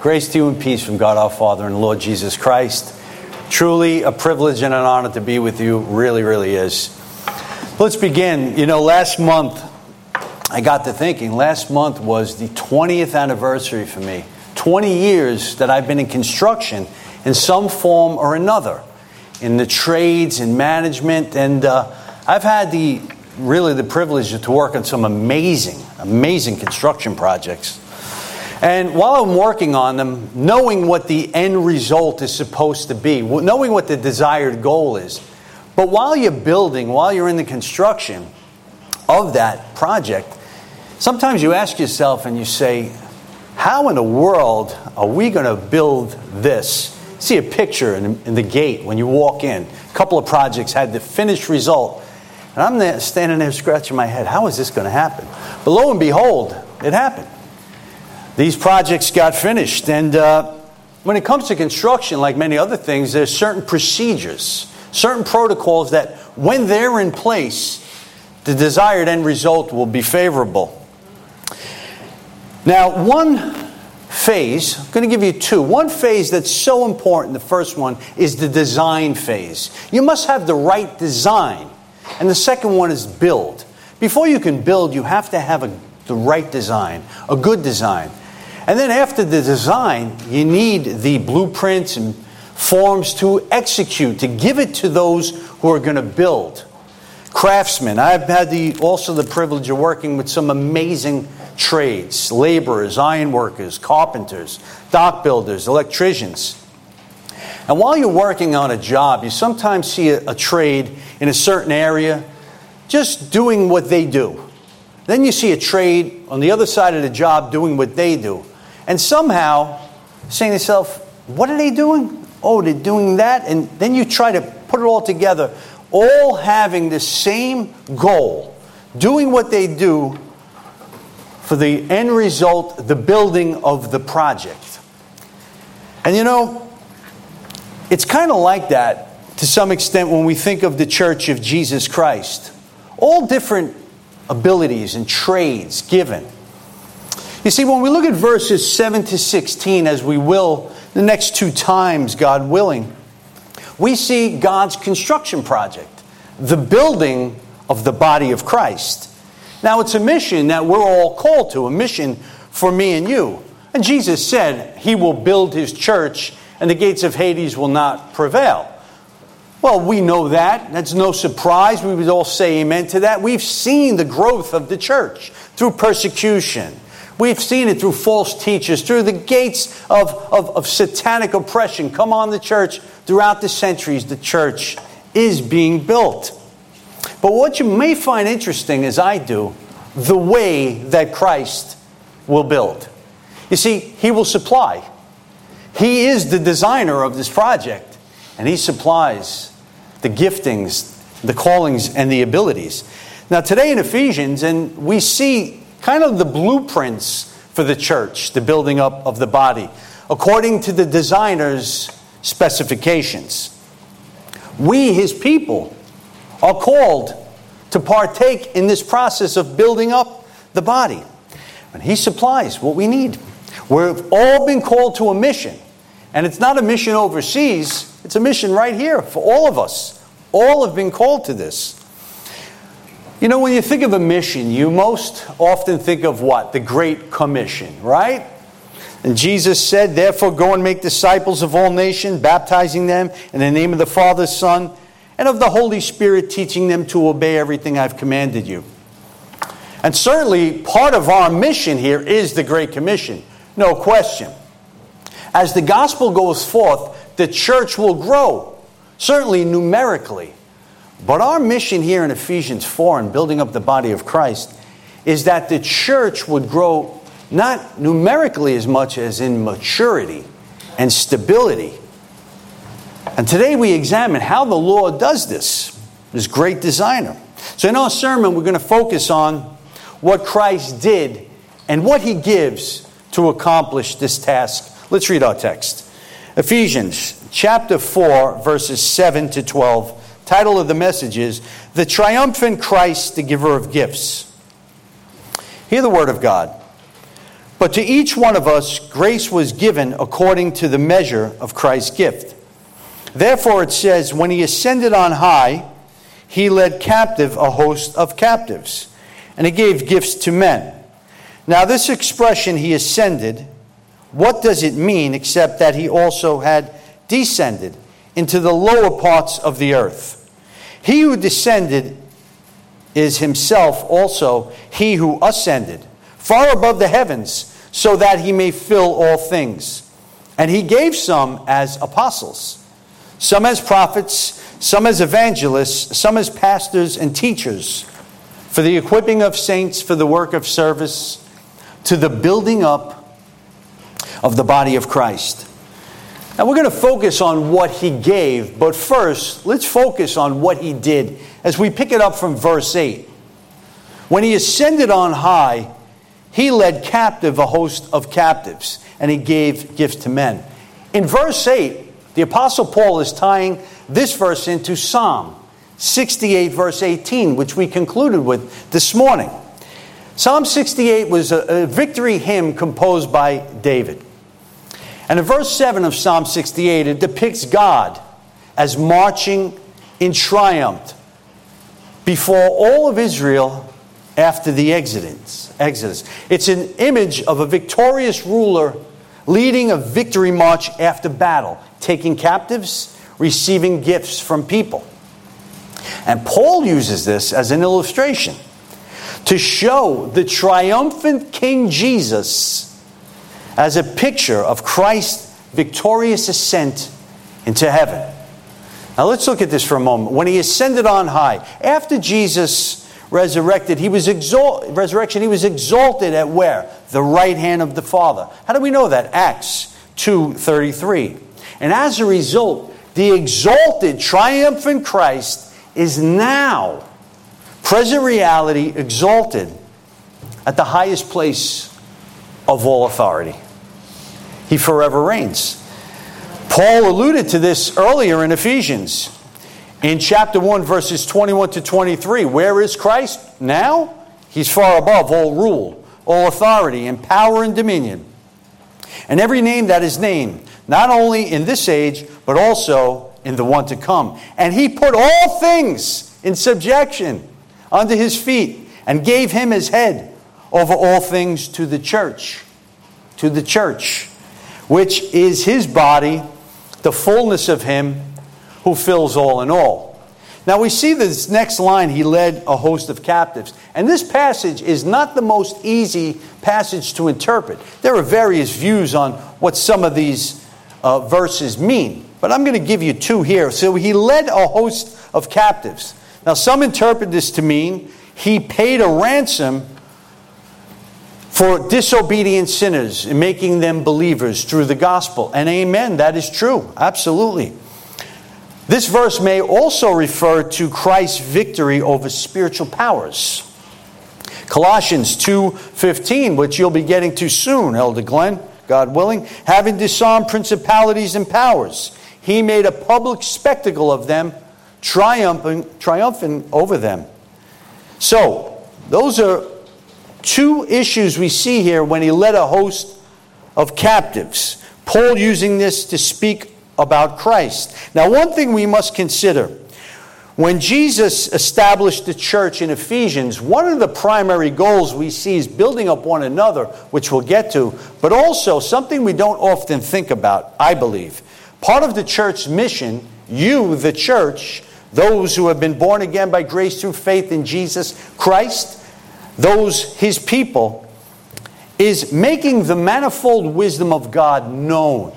Grace to you and peace from God our Father and Lord Jesus Christ. Truly a privilege and an honor to be with you. Really, really is. Let's begin. You know, last month I got to thinking, last month was the 20th anniversary for me. 20 years that I've been in construction in some form or another, in the trades, in management, and uh, I've had the really the privilege to work on some amazing, amazing construction projects. And while I'm working on them, knowing what the end result is supposed to be, knowing what the desired goal is, but while you're building, while you're in the construction of that project, sometimes you ask yourself and you say, how in the world are we going to build this? See a picture in, in the gate when you walk in. A couple of projects had the finished result. And I'm there, standing there scratching my head. How is this going to happen? But lo and behold, it happened these projects got finished. And uh, when it comes to construction, like many other things, there's certain procedures, certain protocols that, when they're in place, the desired end result will be favorable. Now, one phase, I'm going to give you two. One phase that's so important, the first one, is the design phase. You must have the right design. And the second one is build. Before you can build, you have to have a, the right design, a good design. And then after the design, you need the blueprints and forms to execute, to give it to those who are going to build. Craftsmen. I've had the, also the privilege of working with some amazing trades laborers, ironworkers, carpenters, dock builders, electricians. And while you're working on a job, you sometimes see a, a trade in a certain area just doing what they do. Then you see a trade on the other side of the job doing what they do. And somehow saying to yourself, what are they doing? Oh, they're doing that. And then you try to put it all together, all having the same goal, doing what they do for the end result, the building of the project. And you know, it's kind of like that to some extent when we think of the church of Jesus Christ. All different abilities and trades given. You see, when we look at verses 7 to 16, as we will the next two times, God willing, we see God's construction project, the building of the body of Christ. Now, it's a mission that we're all called to, a mission for me and you. And Jesus said he will build his church and the gates of Hades will not prevail. Well, we know that. That's no surprise. We would all say amen to that. We've seen the growth of the church through persecution, We've seen it through false teachers, through the gates of, of, of satanic oppression come on the church. Throughout the centuries, the church is being built. But what you may find interesting, as I do, the way that Christ will build. You see, He will supply. He is the designer of this project, and He supplies the giftings, the callings, and the abilities. Now, today in Ephesians, and we see kind of the blueprints for the church, the building up of the body, according to the designer's specifications. We, his people, are called to partake in this process of building up the body. And he supplies what we need. We've all been called to a mission. And it's not a mission overseas, it's a mission right here for all of us. All have been called to this. You know, when you think of a mission, you most often think of what? The Great Commission, right? And Jesus said, Therefore, go and make disciples of all nations, baptizing them in the name of the Father, Son, and of the Holy Spirit, teaching them to obey everything I've commanded you. And certainly, part of our mission here is the Great Commission. No question. As the gospel goes forth, the church will grow, certainly numerically. But our mission here in Ephesians 4 and building up the body of Christ is that the church would grow not numerically as much as in maturity and stability. And today we examine how the Lord does this, this great designer. So in our sermon, we're going to focus on what Christ did and what he gives to accomplish this task. Let's read our text Ephesians chapter 4, verses 7 to 12 Title of the message is The Triumphant Christ, the Giver of Gifts. Hear the word of God. But to each one of us, grace was given according to the measure of Christ's gift. Therefore, it says, When he ascended on high, he led captive a host of captives, and he gave gifts to men. Now, this expression, he ascended, what does it mean except that he also had descended into the lower parts of the earth? He who descended is himself also he who ascended far above the heavens so that he may fill all things. And he gave some as apostles, some as prophets, some as evangelists, some as pastors and teachers, for the equipping of saints for the work of service, to the building up of the body of Christ. Now we're going to focus on what he gave, but first, let's focus on what he did as we pick it up from verse 8. When he ascended on high, he led captive a host of captives, and he gave gifts to men. In verse 8, the Apostle Paul is tying this verse into Psalm 68, verse 18, which we concluded with this morning. Psalm 68 was a, a victory hymn composed by David. And in verse 7 of Psalm 68, it depicts God as marching in triumph before all of Israel after the Exodus. Exodus. It's an image of a victorious ruler leading a victory march after battle, taking captives, receiving gifts from people. And Paul uses this as an illustration to show the triumphant King Jesus as a picture of Christ's victorious ascent into heaven. Now let's look at this for a moment. When he ascended on high, after Jesus resurrected, he was exalted, resurrection, he was exalted at where? The right hand of the Father. How do we know that? Acts 2:33. And as a result, the exalted, triumphant Christ is now, present reality, exalted at the highest place of all authority. He forever reigns. Paul alluded to this earlier in Ephesians. In chapter 1, verses 21 to 23, where is Christ now? He's far above all rule, all authority, and power and dominion. And every name that is named, not only in this age, but also in the one to come. And he put all things in subjection under his feet and gave him his head over all things to the church. To the church, which is his body, the fullness of him who fills all in all. Now we see this next line, he led a host of captives. And this passage is not the most easy passage to interpret. There are various views on what some of these uh, verses mean, but I'm going to give you two here. So he led a host of captives. Now some interpret this to mean he paid a ransom for disobedient sinners and making them believers through the gospel. And amen, that is true, absolutely. This verse may also refer to Christ's victory over spiritual powers. Colossians 2:15, which you'll be getting to soon, Elder Glenn, God willing, having disarmed principalities and powers, he made a public spectacle of them, triumphing, triumphing over them. So, those are two issues we see here when he led a host of captives. Paul using this to speak about Christ. Now, one thing we must consider when Jesus established the church in Ephesians, one of the primary goals we see is building up one another, which we'll get to, but also something we don't often think about, I believe. Part of the church's mission, you, the church, those who have been born again by grace through faith in Jesus Christ, those his people, is making the manifold wisdom of God known.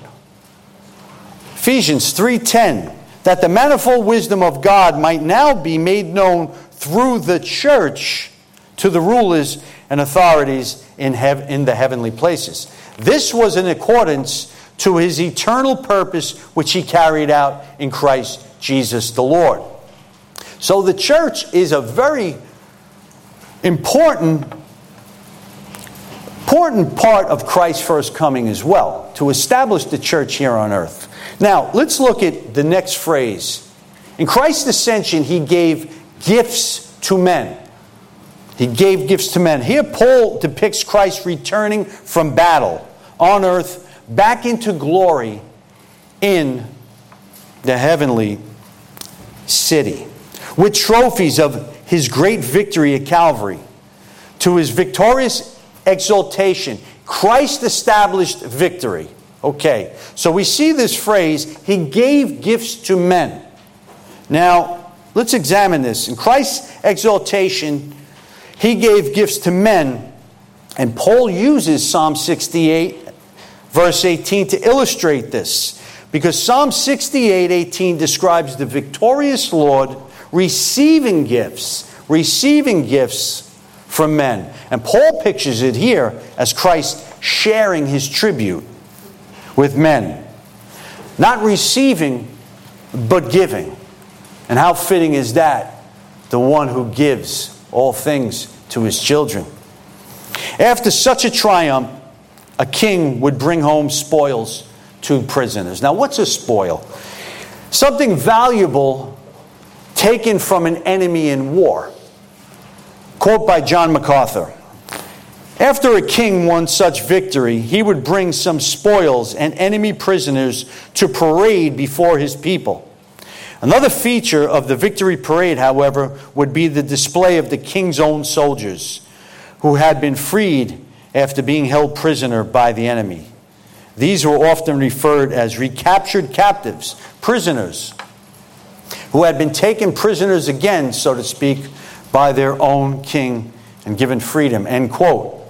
Ephesians 3:10 that the manifold wisdom of God might now be made known through the church to the rulers and authorities in, hev- in the heavenly places. This was in accordance to his eternal purpose, which he carried out in Christ Jesus the Lord. So the church is a very important, important part of Christ's first coming as well, to establish the church here on earth. Now, let's look at the next phrase. In Christ's ascension, he gave gifts to men. He gave gifts to men. Here, Paul depicts Christ returning from battle on earth back into glory in the heavenly city with trophies of his great victory at Calvary. To his victorious exaltation, Christ established victory. Okay, so we see this phrase, he gave gifts to men. Now, let's examine this. In Christ's exaltation, he gave gifts to men, and Paul uses Psalm 68, verse 18, to illustrate this. Because Psalm 68, 18 describes the victorious Lord receiving gifts, receiving gifts from men. And Paul pictures it here as Christ sharing his tribute with men. Not receiving, but giving. And how fitting is that? The one who gives all things to his children. After such a triumph, a king would bring home spoils to prisoners. Now, what's a spoil? Something valuable taken from an enemy in war. Quote by John MacArthur After a king won such victory, he would bring some spoils and enemy prisoners to parade before his people. Another feature of the victory parade, however, would be the display of the king's own soldiers who had been freed after being held prisoner by the enemy. These were often referred as recaptured captives, prisoners, who had been taken prisoners again, so to speak, by their own king and given freedom. End quote.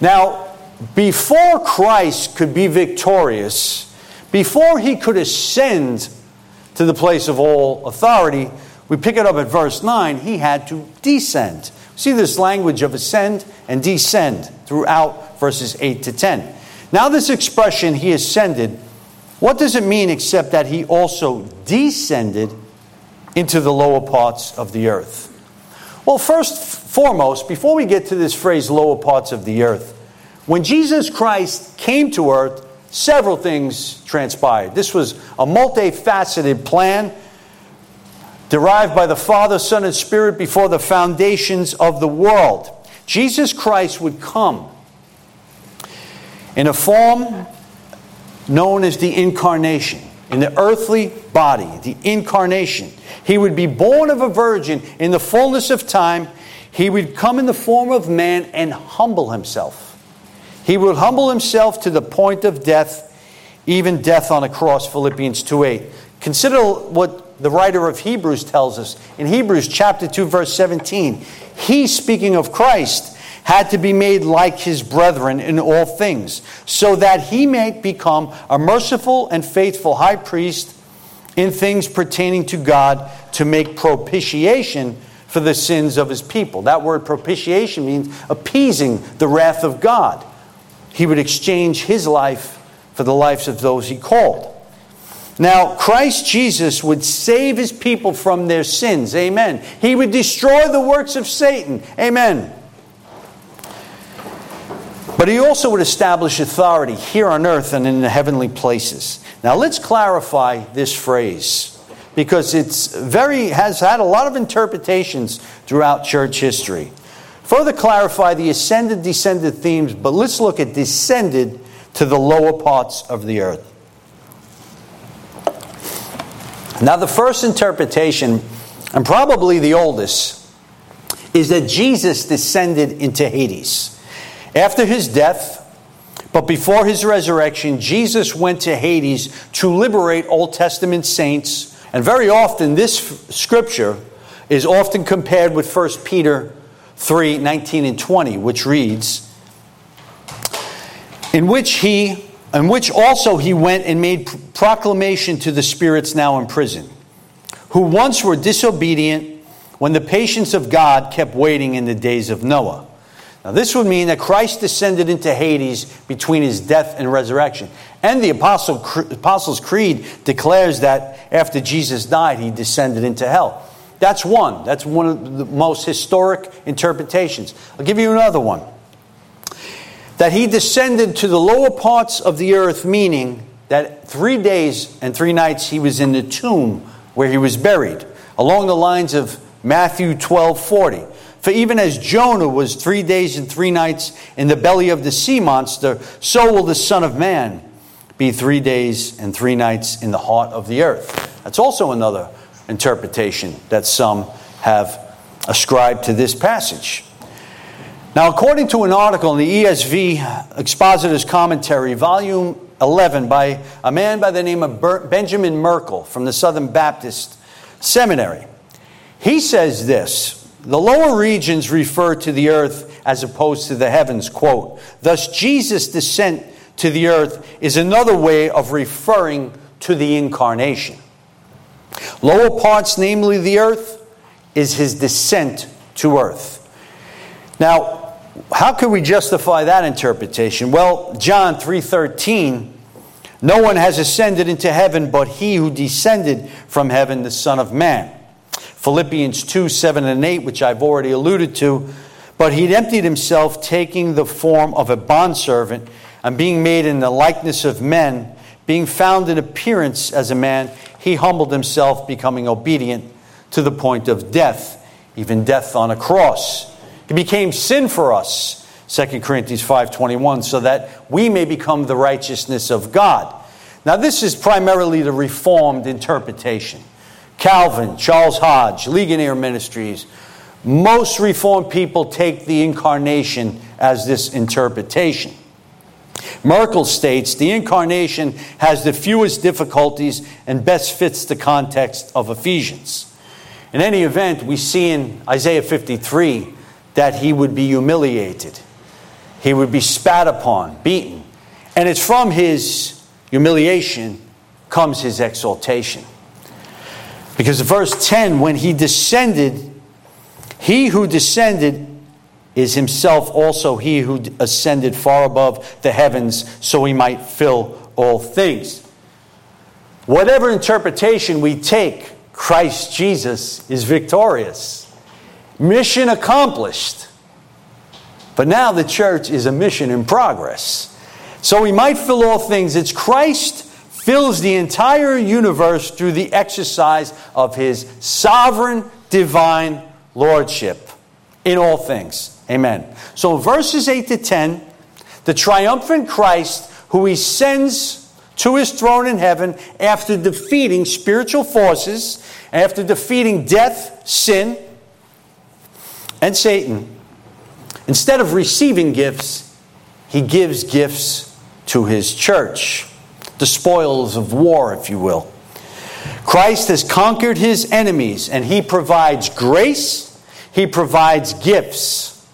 Now, before Christ could be victorious, before he could ascend to the place of all authority, we pick it up at verse 9, he had to descend. See this language of ascend and descend throughout verses 8 to 10. Now, this expression, he ascended, what does it mean except that he also descended into the lower parts of the earth? Well, first, foremost, before we get to this phrase, lower parts of the earth, when Jesus Christ came to earth, several things transpired. This was a multifaceted plan derived by the Father, Son, and Spirit before the foundations of the world. Jesus Christ would come in a form known as the incarnation, in the earthly body, the incarnation. He would be born of a virgin in the fullness of time. He would come in the form of man and humble himself. He would humble himself to the point of death, even death on a cross, Philippians 2 8. Consider what the writer of Hebrews tells us. In Hebrews chapter 2 verse 17, he speaking of Christ had to be made like his brethren in all things, so that he might become a merciful and faithful high priest in things pertaining to God to make propitiation for the sins of his people. That word propitiation means appeasing the wrath of God. He would exchange his life for the lives of those he called. Now, Christ Jesus would save his people from their sins. Amen. He would destroy the works of Satan. Amen. But he also would establish authority here on earth and in the heavenly places. Now, let's clarify this phrase because it's very has had a lot of interpretations throughout church history. Further clarify the ascended descended themes, but let's look at descended to the lower parts of the earth. Now, the first interpretation, and probably the oldest, is that Jesus descended into Hades. After his death, but before his resurrection, Jesus went to Hades to liberate Old Testament saints. And very often, this scripture is often compared with 1 Peter 3 19 and 20, which reads, In which he in which also he went and made proclamation to the spirits now in prison, who once were disobedient when the patience of God kept waiting in the days of Noah. Now, this would mean that Christ descended into Hades between his death and resurrection. And the Apostle, Apostles' Creed declares that after Jesus died, he descended into hell. That's one. That's one of the most historic interpretations. I'll give you another one that he descended to the lower parts of the earth, meaning that three days and three nights he was in the tomb where he was buried, along the lines of Matthew 12 40. For even as Jonah was three days and three nights in the belly of the sea monster, so will the Son of Man be three days and three nights in the heart of the earth. That's also another interpretation that some have ascribed to this passage. Now, according to an article in the ESV Expositor's Commentary, volume 11, by a man by the name of Benjamin Merkle from the Southern Baptist Seminary, he says this The lower regions refer to the earth as opposed to the heavens, quote. Thus, Jesus' descent to the earth is another way of referring to the incarnation. Lower parts, namely the earth, is his descent to earth. Now, how can we justify that interpretation? Well, John 3:13, no one has ascended into heaven but he who descended from heaven, the Son of Man. Philippians 2, 7 and 8, which I've already alluded to, but he emptied himself, taking the form of a bondservant, and being made in the likeness of men, being found in appearance as a man, he humbled himself, becoming obedient to the point of death, even death on a cross. He became sin for us, 2 Corinthians 5:21, so that we may become the righteousness of God. Now this is primarily the reformed interpretation. Calvin, Charles Hodge, Ligonier Ministries, most reformed people take the incarnation as this interpretation. Merkle states the incarnation has the fewest difficulties and best fits the context of Ephesians. In any event, we see in Isaiah 53 that he would be humiliated, he would be spat upon, beaten. And it's from his humiliation comes his exaltation. Because verse 10, when he descended, he who descended is himself also he who ascended far above the heavens so he might fill all things. Whatever interpretation we take, Christ Jesus is victorious. Mission accomplished. But now the church is a mission in progress. So he might fill all things. It's Christ fills the entire universe through the exercise of his sovereign divine lordship in all things. Amen. So verses 8 to 10, the triumphant Christ who he sends to his throne in heaven after defeating spiritual forces, after defeating death, sin, and Satan. Instead of receiving gifts, he gives gifts to his church, the spoils of war, if you will. Christ has conquered his enemies and he provides grace, he provides gifts.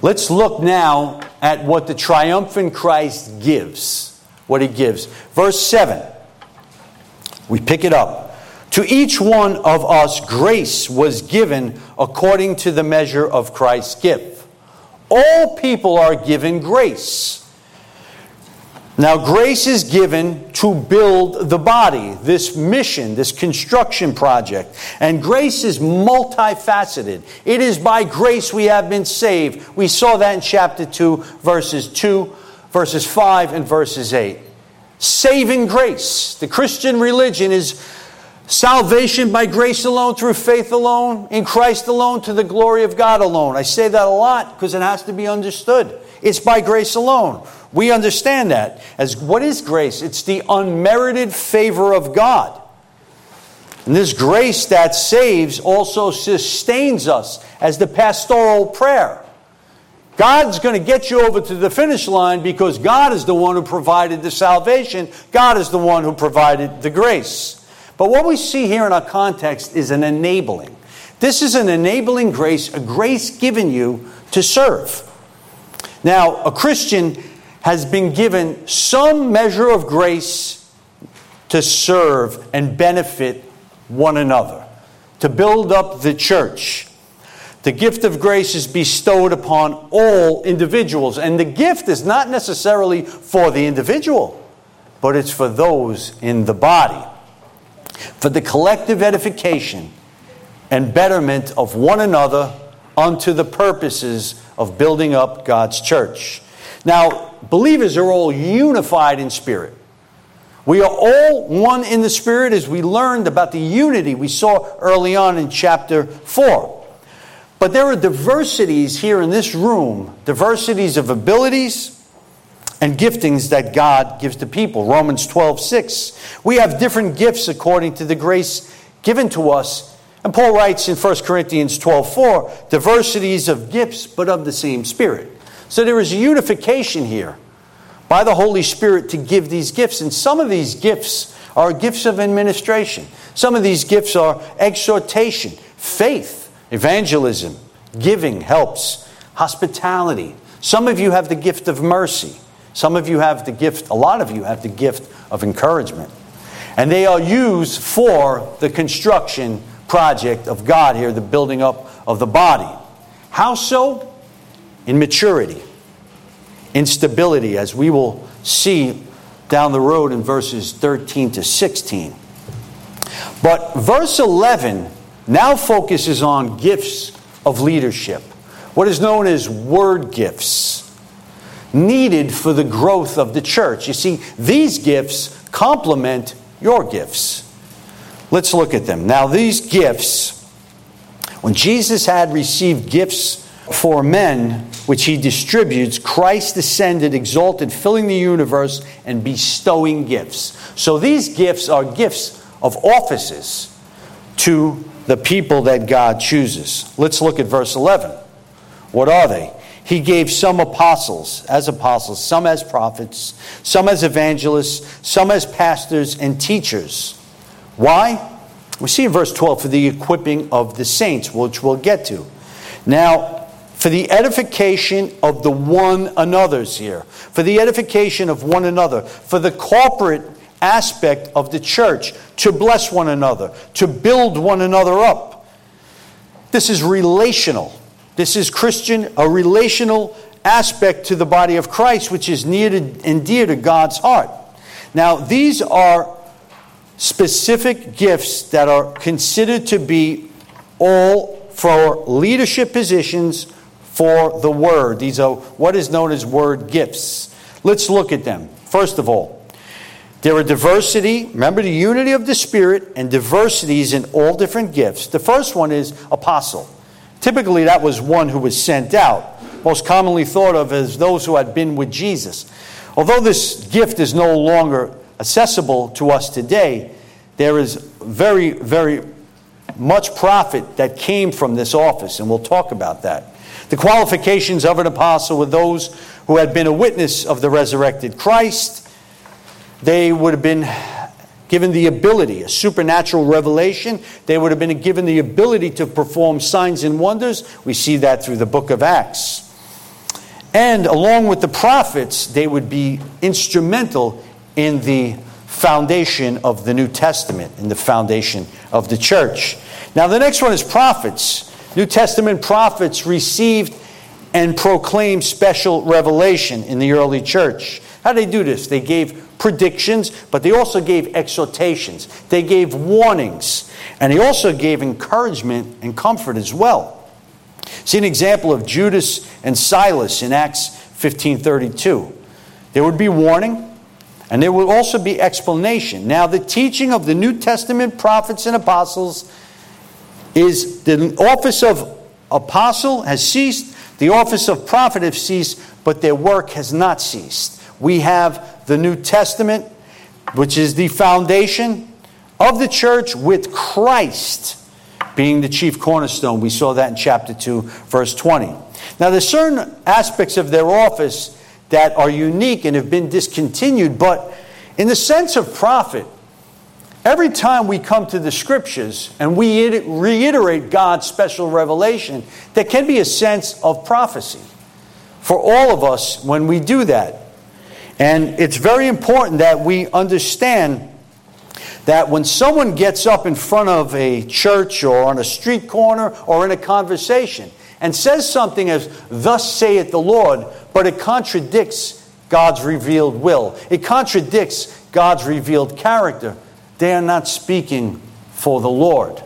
Let's look now at what the triumphant Christ gives what he gives. Verse 7, we pick it up. To each one of us, grace was given according to the measure of Christ's gift. All people are given grace. Now, grace is given to build the body, this mission, this construction project. And grace is multifaceted. It is by grace we have been saved. We saw that in chapter 2, verses 2 verses 5 and verses 8. Saving grace. The Christian religion is salvation by grace alone, through faith alone, in Christ alone, to the glory of God alone. I say that a lot because it has to be understood. It's by grace alone. We understand that. As what is grace? It's the unmerited favor of God. And this grace that saves also sustains us as the pastoral prayer. God's going to get you over to the finish line because God is the one who provided the salvation. God is the one who provided the grace. But what we see here in our context is an enabling. This is an enabling grace, a grace given you to serve. Now, a Christian has been given some measure of grace to serve and benefit one another, to build up the church. The gift of grace is bestowed upon all individuals. And the gift is not necessarily for the individual, but it's for those in the body. For the collective edification and betterment of one another unto the purposes of building up God's church. Now, believers are all unified in spirit. We are all one in the spirit as we learned about the unity we saw early on in chapter 4. But there are diversities here in this room, diversities of abilities and giftings that God gives to people. Romans 12, 6. We have different gifts according to the grace given to us. And Paul writes in 1 Corinthians 12, 4, diversities of gifts, but of the same Spirit. So there is unification here by the Holy Spirit to give these gifts. And some of these gifts are gifts of administration. Some of these gifts are exhortation, faith, evangelism, giving helps, hospitality. Some of you have the gift of mercy. Some of you have the gift, a lot of you have the gift of encouragement. And they are used for the construction project of God here, the building up of the body. How so? In maturity, in stability, as we will see down the road in verses 13 to 16. But verse 11 now focuses on gifts of leadership, what is known as word gifts needed for the growth of the church. You see, these gifts complement your gifts. Let's look at them. Now, these gifts, when Jesus had received gifts for men, which he distributes, Christ descended, exalted, filling the universe, and bestowing gifts. So these gifts are gifts of offices to the people that God chooses. Let's look at verse 11. What are they? He gave some apostles as apostles, some as prophets, some as evangelists, some as pastors and teachers. Why? We see in verse 12 for the equipping of the saints, which we'll get to. Now, for the edification of the one another's here, for the edification of one another, for the corporate aspect of the church, to bless one another, to build one another up. This is relational. This is Christian, a relational aspect to the body of Christ, which is near to, and dear to God's heart. Now, these are specific gifts that are considered to be all for leadership positions for the word. These are what is known as word gifts. Let's look at them. First of all, there are diversity, remember the unity of the Spirit and diversities in all different gifts. The first one is apostle. Typically, that was one who was sent out, most commonly thought of as those who had been with Jesus. Although this gift is no longer accessible to us today, there is very, very much profit that came from this office, and we'll talk about that. The qualifications of an apostle were those who had been a witness of the resurrected Christ. They would have been given the ability, a supernatural revelation. They would have been given the ability to perform signs and wonders. We see that through the book of Acts. And along with the prophets, they would be instrumental in the foundation of the New Testament, in the foundation of the church. Now, the next one is prophets. New Testament prophets received and proclaimed special revelation in the early church. How did they do this? They gave predictions, but they also gave exhortations. They gave warnings. And they also gave encouragement and comfort as well. See an example of Judas and Silas in Acts 15:32. There would be warning, and there would also be explanation. Now, the teaching of the New Testament prophets and apostles is the office of apostle has ceased, the office of prophet has ceased, but their work has not ceased. We have the New Testament, which is the foundation of the church with Christ being the chief cornerstone. We saw that in chapter 2, verse 20. Now, there's certain aspects of their office that are unique and have been discontinued, but in the sense of prophet, every time we come to the scriptures and we reiterate God's special revelation, there can be a sense of prophecy for all of us when we do that. And it's very important that we understand that when someone gets up in front of a church or on a street corner or in a conversation and says something as, Thus saith the Lord, but it contradicts God's revealed will, it contradicts God's revealed character, they are not speaking for the Lord.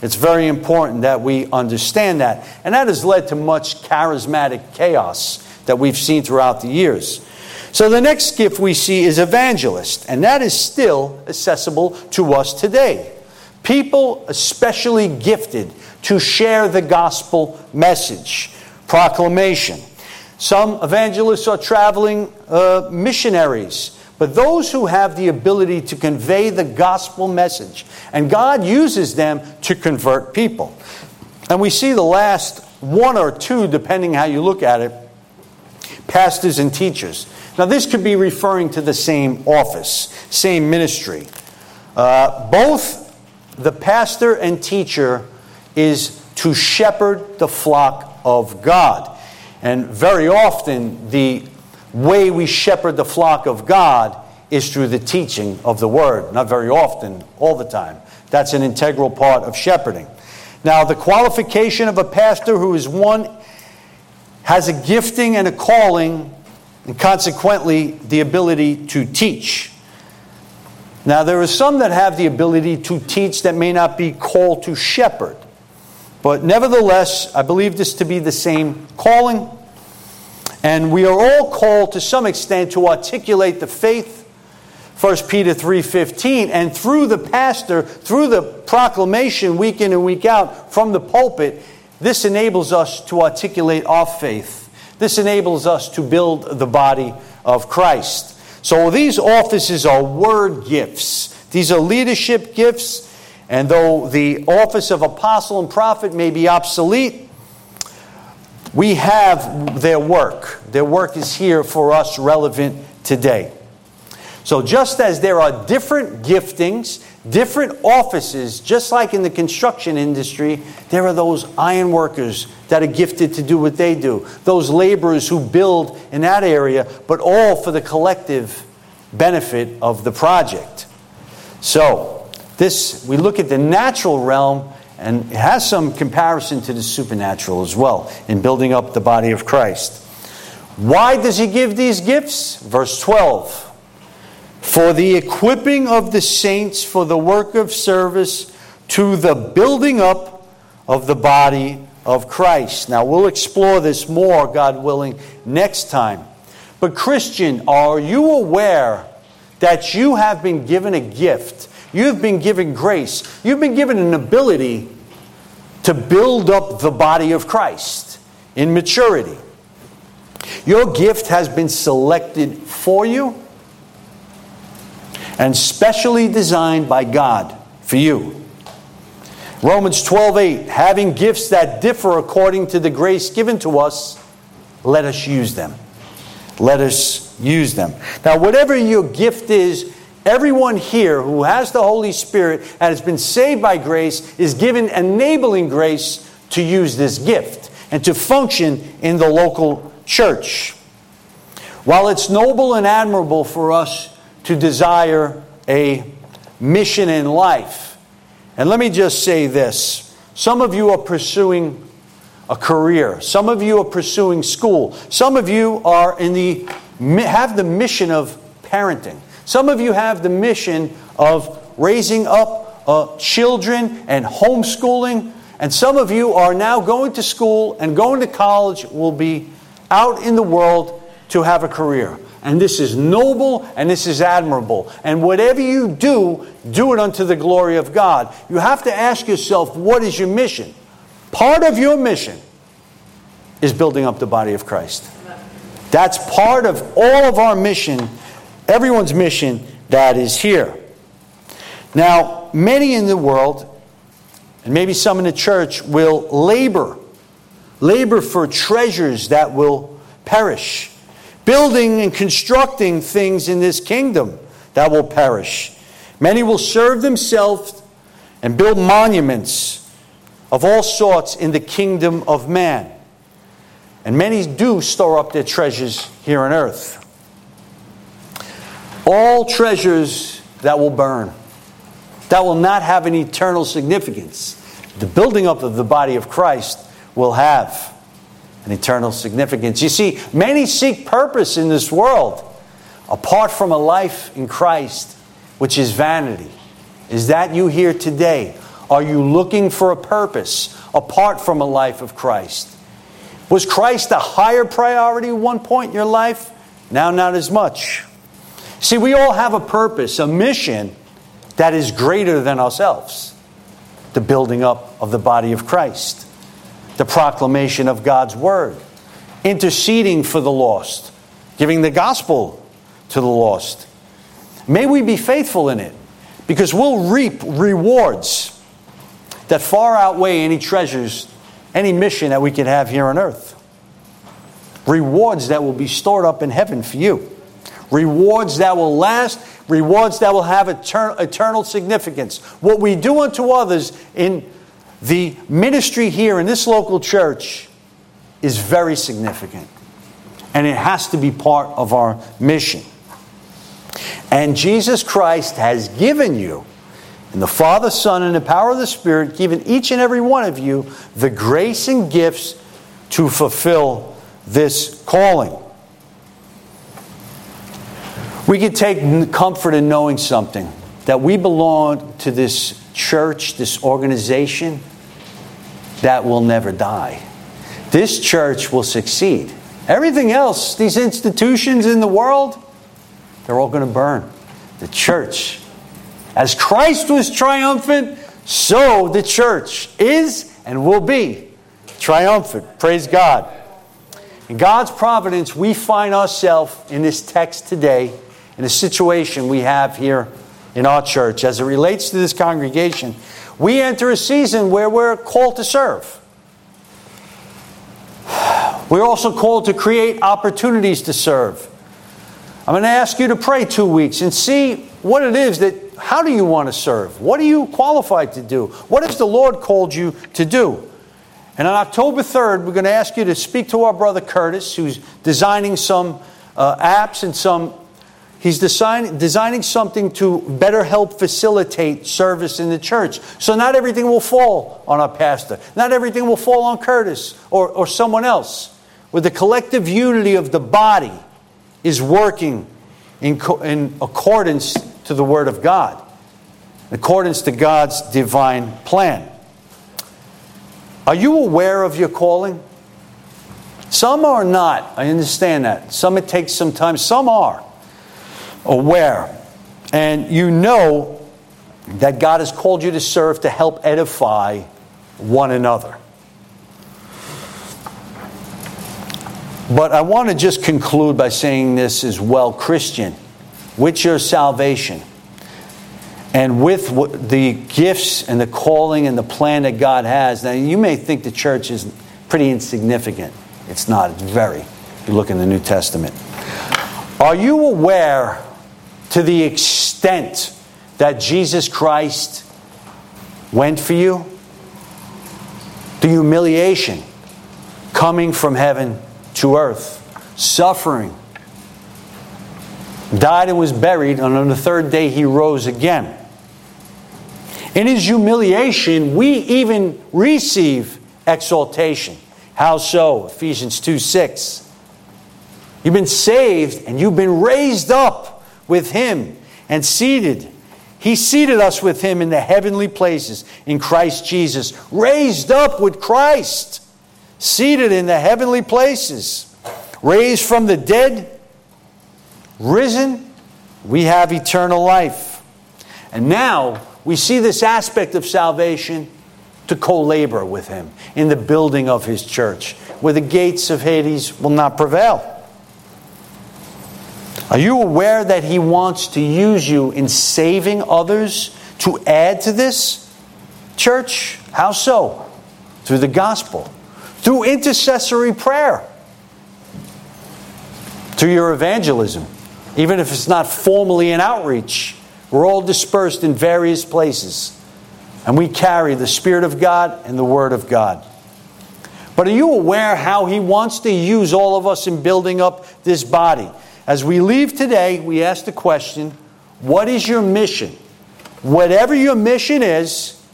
It's very important that we understand that. And that has led to much charismatic chaos that we've seen throughout the years. So the next gift we see is evangelist, and that is still accessible to us today. people especially gifted to share the gospel message, proclamation. Some evangelists are traveling uh, missionaries, but those who have the ability to convey the gospel message, and God uses them to convert people. And we see the last one or two, depending how you look at it, pastors and teachers. Now, this could be referring to the same office, same ministry. Uh, both the pastor and teacher is to shepherd the flock of God. And very often, the way we shepherd the flock of God is through the teaching of the word. Not very often, all the time. That's an integral part of shepherding. Now, the qualification of a pastor who is one has a gifting and a calling, and consequently, the ability to teach. Now, there are some that have the ability to teach that may not be called to shepherd. But nevertheless, I believe this to be the same calling. And we are all called to some extent to articulate the faith 1 Peter 3:15 and through the pastor through the proclamation week in and week out from the pulpit this enables us to articulate our faith. This enables us to build the body of Christ. So these offices are word gifts. These are leadership gifts. And though the office of apostle and prophet may be obsolete, we have their work. Their work is here for us relevant today. So, just as there are different giftings, different offices, just like in the construction industry, there are those iron workers that are gifted to do what they do, those laborers who build in that area, but all for the collective benefit of the project. So, this, we look at the natural realm, and it has some comparison to the supernatural as well in building up the body of Christ. Why does he give these gifts? Verse 12 For the equipping of the saints for the work of service to the building up of the body of Christ. Now, we'll explore this more, God willing, next time. But, Christian, are you aware that you have been given a gift You've been given grace. You've been given an ability to build up the body of Christ in maturity. Your gift has been selected for you and specially designed by God for you. Romans 12:8 having gifts that differ according to the grace given to us let us use them let us use them now whatever your gift is Everyone here who has the Holy Spirit and has been saved by grace is given enabling grace to use this gift and to function in the local church. While it's noble and admirable for us to desire a mission in life, and let me just say this some of you are pursuing a career, some of you are pursuing school, some of you are in the, have the mission of parenting. Some of you have the mission of raising up uh, children and homeschooling, and some of you are now going to school and going to college, will be out in the world to have a career. And this is noble and this is admirable. And whatever you do, do it unto the glory of God. You have to ask yourself, what is your mission? Part of your mission is building up the body of Christ. That's part of all of our mission everyone's mission that is here. Now, many in the world, and maybe some in the church, will labor, labor for treasures that will perish, building and constructing things in this kingdom that will perish. Many will serve themselves and build monuments of all sorts in the kingdom of man. And many do store up their treasures here on earth all treasures that will burn, that will not have an eternal significance. The building up of the body of Christ will have an eternal significance. You see, many seek purpose in this world apart from a life in Christ, which is vanity. Is that you here today? Are you looking for a purpose apart from a life of Christ? Was Christ a higher priority at one point in your life? Now, not as much. See, we all have a purpose, a mission that is greater than ourselves. the building up of the body of Christ, the proclamation of God's word, interceding for the lost, giving the gospel to the lost. May we be faithful in it because we'll reap rewards that far outweigh any treasures, any mission that we could have here on earth. Rewards that will be stored up in heaven for you. Rewards that will last, rewards that will have eternal, eternal significance. What we do unto others in the ministry here in this local church is very significant. And it has to be part of our mission. And Jesus Christ has given you, in the Father, Son, and the power of the Spirit, given each and every one of you the grace and gifts to fulfill this calling. We can take comfort in knowing something that we belong to this church, this organization that will never die. This church will succeed. Everything else, these institutions in the world, they're all going to burn. The church, as Christ was triumphant, so the church is and will be triumphant. Praise God. In God's providence, we find ourselves in this text today, in a situation we have here in our church as it relates to this congregation. We enter a season where we're called to serve. We're also called to create opportunities to serve. I'm going to ask you to pray two weeks and see what it is that, how do you want to serve? What are you qualified to do? What has the Lord called you to do? And on October 3rd, we're going to ask you to speak to our brother Curtis, who's designing some uh, apps and some, he's design, designing something to better help facilitate service in the church. So not everything will fall on our pastor, not everything will fall on Curtis or, or someone else. With the collective unity of the body, is working in, co- in accordance to the Word of God, in accordance to God's divine plan. Are you aware of your calling? Some are not. I understand that. Some it takes some time. Some are aware. And you know that God has called you to serve to help edify one another. But I want to just conclude by saying this as well Christian, with your salvation and with the gifts and the calling and the plan that God has. Now, you may think the church is pretty insignificant. It's not, it's very. You look in the New Testament. Are you aware to the extent that Jesus Christ went for you? The humiliation coming from heaven to earth, suffering, died and was buried, and on the third day he rose again. In his humiliation, we even receive exaltation. How so? Ephesians 2 6. You've been saved and you've been raised up with him and seated. He seated us with him in the heavenly places in Christ Jesus, raised up with Christ seated in the heavenly places, raised from the dead, risen, we have eternal life. And now we see this aspect of salvation to co labor with Him in the building of His church, where the gates of Hades will not prevail. Are you aware that He wants to use you in saving others to add to this church? How so? Through the gospel through intercessory prayer, through your evangelism, even if it's not formally an outreach. We're all dispersed in various places, and we carry the Spirit of God and the Word of God. But are you aware how He wants to use all of us in building up this body? As we leave today, we ask the question what is your mission? Whatever your mission is,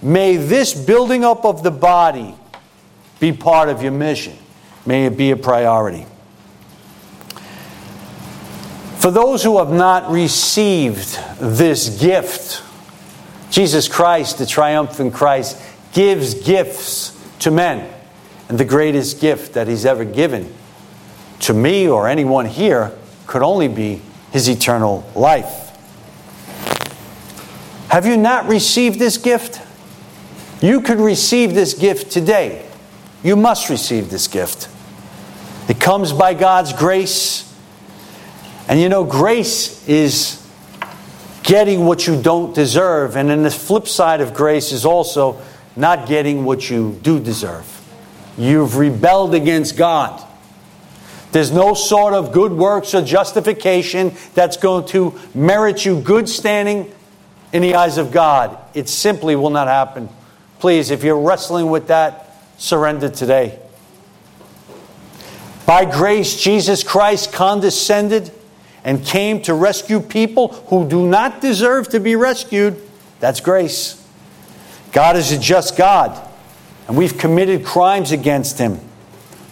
may this building up of the body be part of your mission. May it be a priority. For those who have not received this gift, Jesus Christ, the triumphant Christ, gives gifts to men. And the greatest gift that he's ever given to me or anyone here could only be his eternal life. Have you not received this gift? You could receive this gift today. You must receive this gift. It comes by God's grace. And you know, grace is getting what you don't deserve. And then the flip side of grace is also not getting what you do deserve. You've rebelled against God. There's no sort of good works or justification that's going to merit you good standing in the eyes of God. It simply will not happen. Please, if you're wrestling with that, surrender today. By grace, Jesus Christ condescended and came to rescue people who do not deserve to be rescued. That's grace. God is a just God, and we've committed crimes against Him.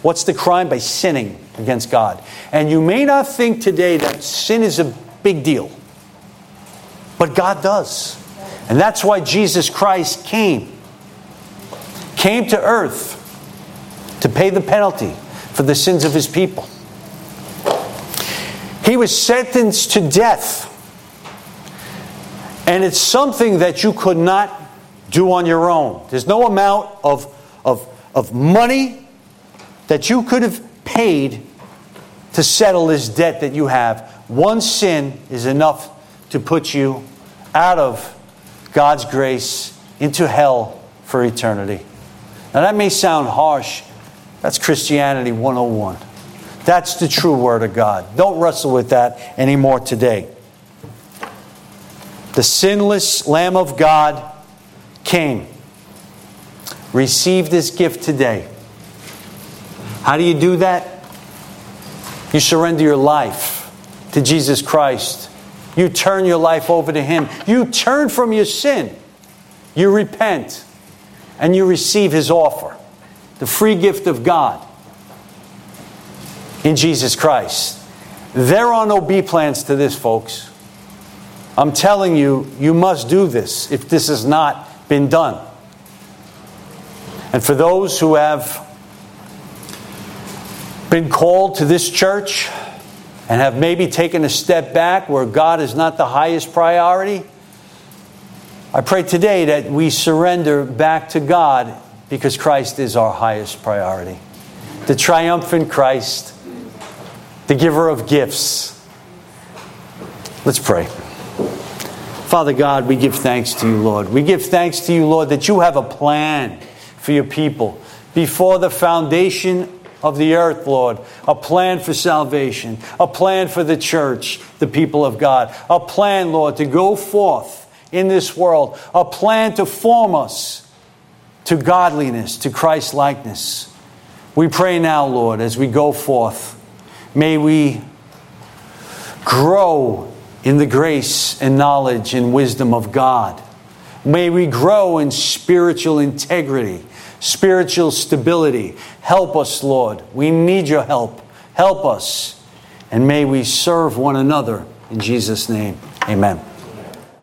What's the crime? By sinning against God. And you may not think today that sin is a big deal, but God does. And that's why Jesus Christ came. Came to earth to pay the penalty for the sins of his people. He was sentenced to death. And it's something that you could not do on your own. There's no amount of, of, of money that you could have paid to settle this debt that you have. One sin is enough to put you out of God's grace into hell for eternity. Now, that may sound harsh. That's Christianity 101. That's the true Word of God. Don't wrestle with that anymore today. The sinless Lamb of God came. Receive this gift today. How do you do that? You surrender your life to Jesus Christ. You turn your life over to Him. You turn from your sin. You repent. And you receive His offer the free gift of God in Jesus Christ. There are no B plans to this, folks. I'm telling you, you must do this if this has not been done. And for those who have been called to this church and have maybe taken a step back where God is not the highest priority, I pray today that we surrender back to God because Christ is our highest priority. The triumphant Christ, the giver of gifts. Let's pray. Father God, we give thanks to you, Lord. We give thanks to you, Lord, that you have a plan for your people before the foundation of the earth, Lord. A plan for salvation, a plan for the church, the people of God, a plan, Lord, to go forth in this world, a plan to form us to godliness, to Christ likeness. We pray now, Lord, as we go forth, may we grow in the grace and knowledge and wisdom of God. May we grow in spiritual integrity spiritual stability. Help us, Lord. We need your help. Help us. And may we serve one another. In Jesus' name, amen.